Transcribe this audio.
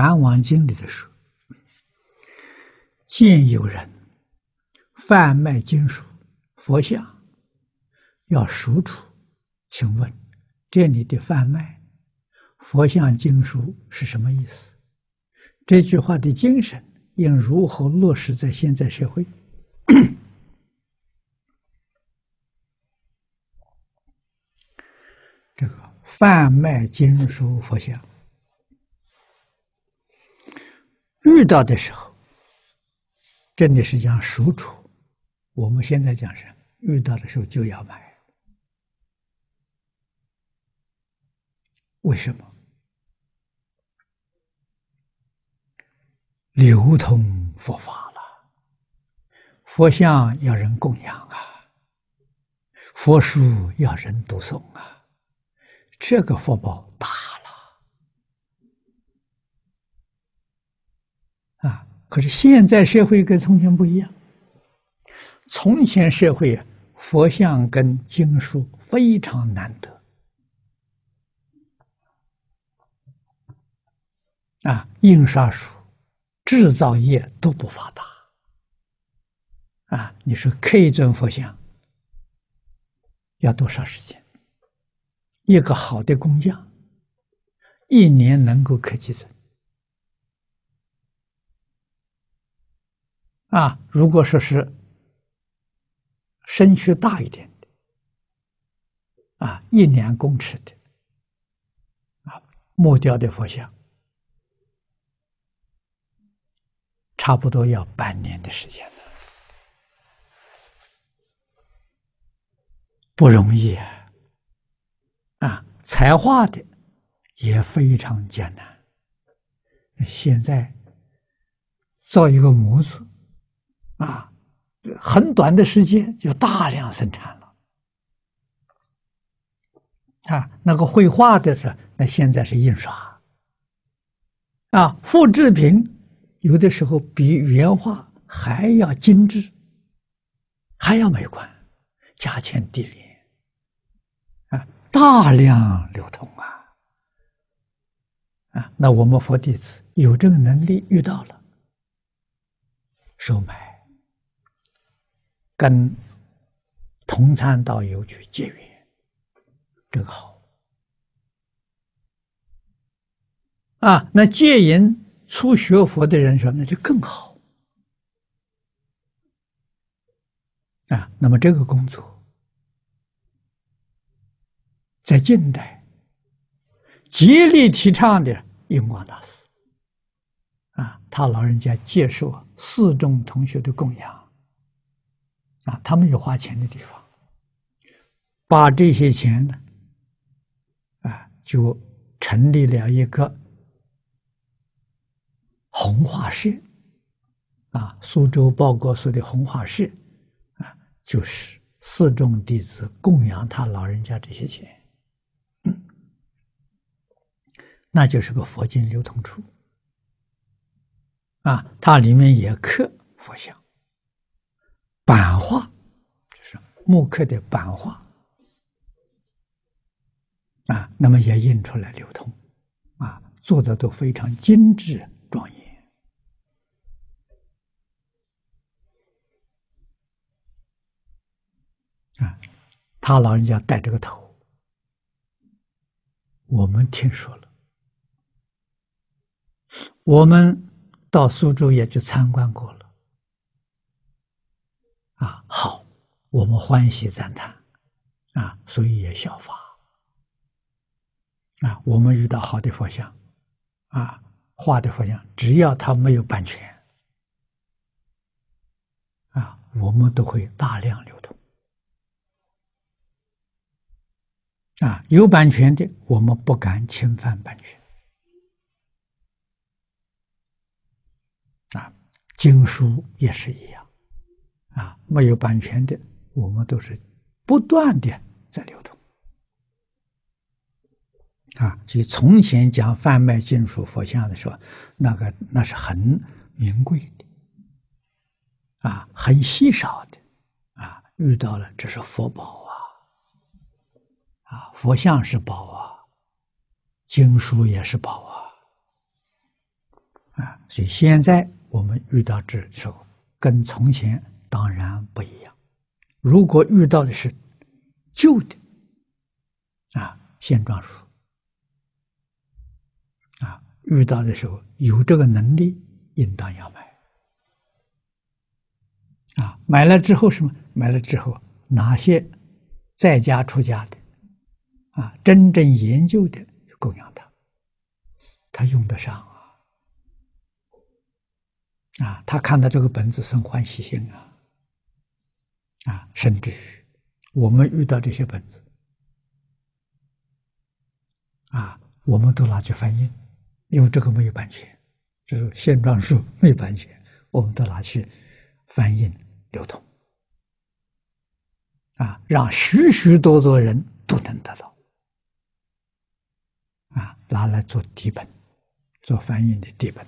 版王经里的说，见有人贩卖经书、佛像，要赎出，请问这里的贩卖佛像经书是什么意思？这句话的精神应如何落实在现在社会？这个贩卖经书佛像，遇到的时候，真的是讲赎处。我们现在讲是遇到的时候就要买，为什么？流通佛法了，佛像要人供养啊，佛书要人读诵啊，这个福报大了啊！可是现在社会跟从前不一样，从前社会佛像跟经书非常难得啊，印刷术。制造业都不发达啊！你说刻一尊佛像要多少时间？一个好的工匠一年能够刻几尊？啊，如果说是身躯大一点的啊，一两公尺的啊，木雕的佛像。差不多要半年的时间了，不容易啊！啊，彩画的也非常艰难。现在造一个模子，啊，很短的时间就大量生产了。啊，那个绘画的是，那现在是印刷，啊，复制品。有的时候比原画还要精致，还要美观，价钱低廉，啊，大量流通啊，啊，那我们佛弟子有这个能力，遇到了，收买，跟同参道友去结缘，这个好，啊，那戒淫。初学佛的人说：“那就更好啊！那么这个工作在近代极力提倡的印光大师啊，他老人家接受四众同学的供养啊，他们有花钱的地方，把这些钱呢啊，就成立了一个。”弘化社，啊，苏州报国寺的弘化社，啊，就是四众弟子供养他老人家这些钱，那就是个佛经流通处，啊，它里面也刻佛像，版画，就是木刻的版画，啊，那么也印出来流通，啊，做的都非常精致庄严。啊，他老人家带这个头，我们听说了，我们到苏州也去参观过了。啊，好，我们欢喜赞叹，啊，所以也效法。啊，我们遇到好的佛像，啊，画的佛像，只要他没有版权，啊，我们都会大量流通。啊，有版权的，我们不敢侵犯版权。啊，经书也是一样，啊，没有版权的，我们都是不断的在流通。啊，所以从前讲贩卖经书佛像的时候，那个那是很名贵的，啊，很稀少的，啊，遇到了这是佛宝啊。啊，佛像是宝啊，经书也是宝啊，啊，所以现在我们遇到这时候，跟从前当然不一样。如果遇到的是旧的，啊，现状书，啊，遇到的时候有这个能力，应当要买。啊，买了之后什么？买了之后，哪些在家出家的，啊，真正研究的，供养他，他用得上啊，啊，他看到这个本子生欢喜心啊，啊，甚至于我们遇到这些本子，啊，我们都拿去翻印，因为这个没有版权，就是现状书没有版权，我们都拿去翻印。流通啊，让许许多多人都能得到啊，拿来做底本，做翻译的底本。